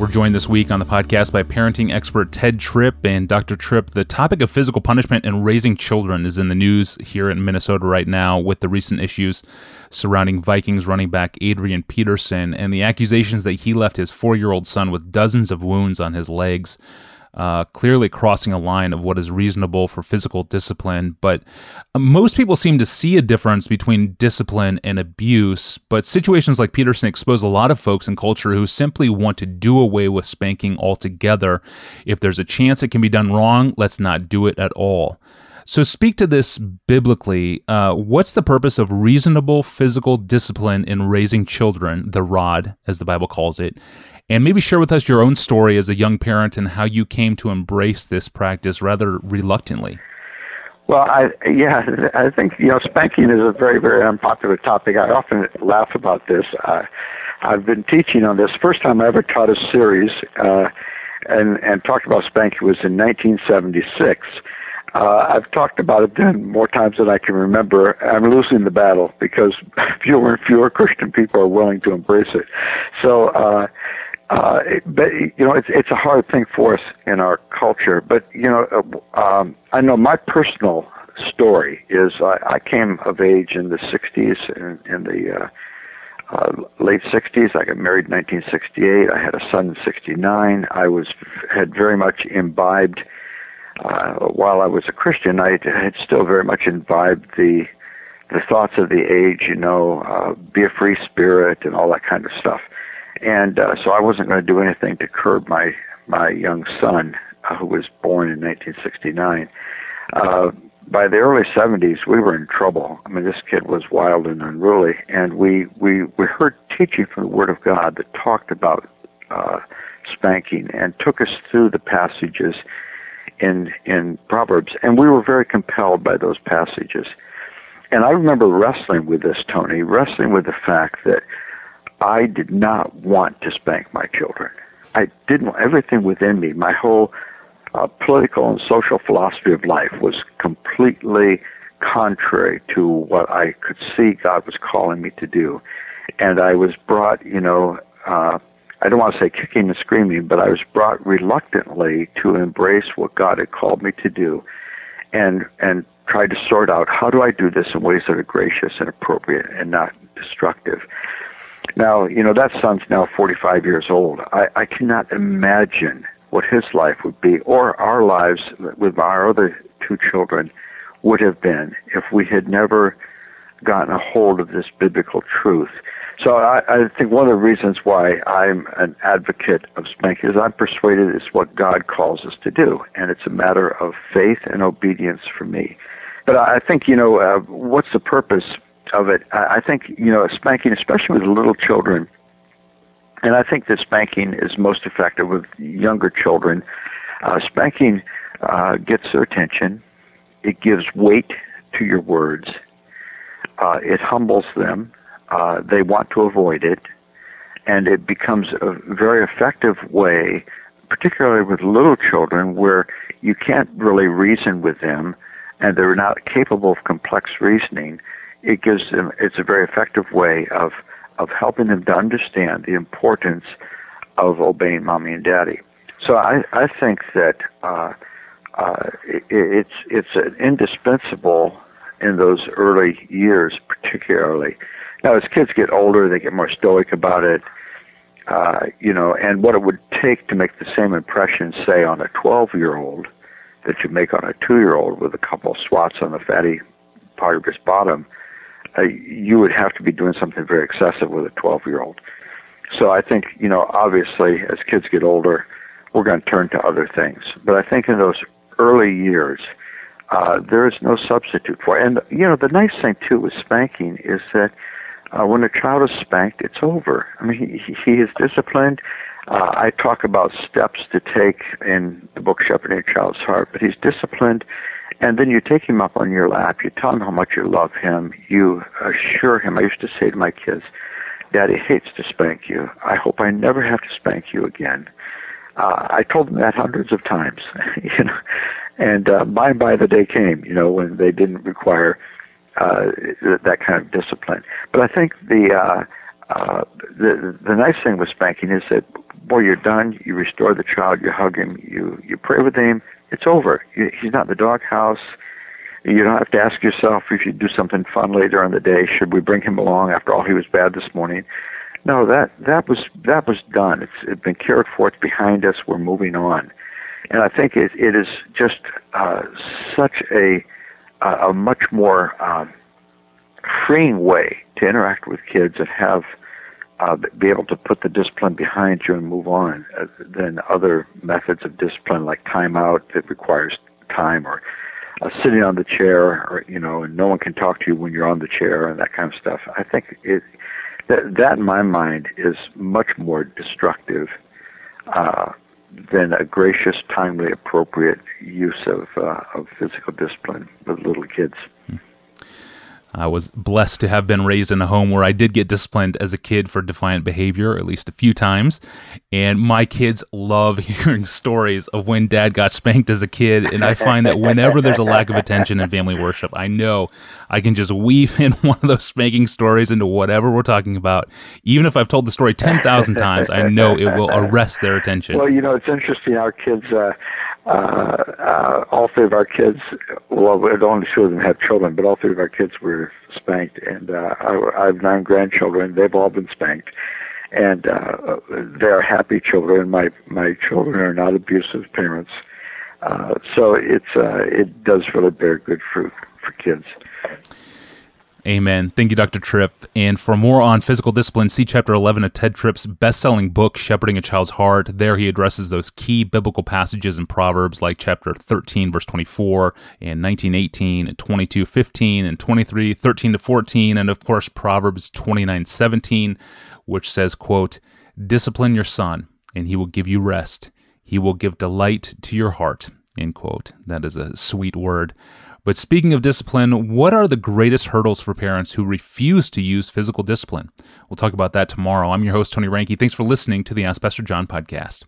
We're joined this week on the podcast by parenting expert Ted Tripp. And Dr. Tripp, the topic of physical punishment and raising children is in the news here in Minnesota right now with the recent issues surrounding Vikings running back Adrian Peterson and the accusations that he left his four year old son with dozens of wounds on his legs uh, clearly crossing a line of what is reasonable for physical discipline. But uh, most people seem to see a difference between discipline and abuse. But situations like Peterson expose a lot of folks in culture who simply want to do away with spanking altogether. If there's a chance it can be done wrong, let's not do it at all. So, speak to this biblically. Uh, what's the purpose of reasonable physical discipline in raising children, the rod, as the Bible calls it? And maybe share with us your own story as a young parent and how you came to embrace this practice rather reluctantly. Well, I yeah, I think you know spanking is a very very unpopular topic. I often laugh about this. Uh, I've been teaching on this. First time I ever taught a series uh, and and talked about spanking was in 1976. Uh, I've talked about it then more times than I can remember. I'm losing the battle because fewer and fewer Christian people are willing to embrace it. So. Uh, uh, but you know, it's it's a hard thing for us in our culture. But you know, uh, um, I know my personal story is I, I came of age in the '60s and in the uh, uh, late '60s. I got married in 1968. I had a son in '69. I was had very much imbibed. Uh, while I was a Christian, I had still very much imbibed the the thoughts of the age. You know, uh, be a free spirit and all that kind of stuff and uh, so I wasn't going to do anything to curb my my young son, uh, who was born in 1969. Uh, by the early 70s, we were in trouble. I mean, this kid was wild and unruly, and we we we heard teaching from the Word of God that talked about uh, spanking and took us through the passages in in Proverbs, and we were very compelled by those passages. And I remember wrestling with this, Tony, wrestling with the fact that I did not want to spank my children. I didn't. Want, everything within me, my whole uh, political and social philosophy of life, was completely contrary to what I could see God was calling me to do, and I was brought, you know. Uh, I don't want to say kicking and screaming, but I was brought reluctantly to embrace what God had called me to do, and and try to sort out how do I do this in ways that are gracious and appropriate and not destructive. Now, you know, that son's now 45 years old. I, I cannot imagine what his life would be, or our lives with our other two children would have been if we had never gotten a hold of this biblical truth. So I, I think one of the reasons why I'm an advocate of spanking is I'm persuaded it's what God calls us to do, and it's a matter of faith and obedience for me. But I think you know uh, what's the purpose of it. I think you know spanking, especially with little children, and I think that spanking is most effective with younger children. Uh, spanking uh, gets their attention. It gives weight to your words. Uh, it humbles them. Uh, they want to avoid it, and it becomes a very effective way, particularly with little children, where you can't really reason with them, and they're not capable of complex reasoning it gives them it's a very effective way of of helping them to understand the importance of obeying mommy and daddy. So I I think that uh, uh, it, it's it's an indispensable in those early years, particularly. Now, as kids get older, they get more stoic about it. Uh, you know, and what it would take to make the same impression, say, on a 12 year old that you make on a two year old with a couple of swats on the fatty part of his bottom, uh, you would have to be doing something very excessive with a 12 year old. So I think, you know, obviously as kids get older, we're going to turn to other things. But I think in those early years, uh, there is no substitute for it. And, you know, the nice thing too with spanking is that uh, when a child is spanked, it's over. I mean, he, he is disciplined. Uh, I talk about steps to take in the book Shepherding a Child's Heart, but he's disciplined and then you take him up on your lap. You tell him how much you love him. You assure him. I used to say to my kids, Daddy hates to spank you. I hope I never have to spank you again. Uh, I told them that hundreds of times, you know, and uh, by and by the day came, you know, when they didn't require uh, that kind of discipline. But I think the uh, uh, the the nice thing with spanking is that boy, you're done. You restore the child. You hug him. You you pray with him. It's over. He's not in the doghouse. You don't have to ask yourself if you do something fun later in the day. Should we bring him along? After all, he was bad this morning. No, that that was that was done. It's, it's been cared for. It's behind us. We're moving on, and I think it it is just uh, such a a much more um, freeing way to interact with kids and have uh, be able to put the discipline behind you and move on uh, than other methods of discipline like timeout that requires time or uh, sitting on the chair or you know and no one can talk to you when you're on the chair and that kind of stuff. I think it that that in my mind is much more destructive uh, than a gracious, timely, appropriate use of uh, of physical discipline with little kids. I was blessed to have been raised in a home where I did get disciplined as a kid for defiant behavior, at least a few times. And my kids love hearing stories of when dad got spanked as a kid. And I find that whenever there's a lack of attention in family worship, I know I can just weave in one of those spanking stories into whatever we're talking about. Even if I've told the story 10,000 times, I know it will arrest their attention. Well, you know, it's interesting. Our kids, uh, uh, uh, all three of our kids, well, only two of them have children, but all three of our kids were spanked, and uh, I, I have nine grandchildren. They've all been spanked, and uh, they're happy children. My my children are not abusive parents, uh, so it's uh, it does really bear good fruit for kids. Amen. Thank you, Dr. Tripp. And for more on physical discipline, see chapter 11 of Ted Tripp's best selling book, Shepherding a Child's Heart. There he addresses those key biblical passages in Proverbs like chapter 13, verse 24, and 19, 18, and 22, 15, and 23, 13 to 14, and of course, Proverbs 29, 17, which says, quote, Discipline your son, and he will give you rest. He will give delight to your heart, end quote. That is a sweet word. But speaking of discipline, what are the greatest hurdles for parents who refuse to use physical discipline? We'll talk about that tomorrow. I'm your host, Tony Reinke. Thanks for listening to the Ask Pastor John podcast.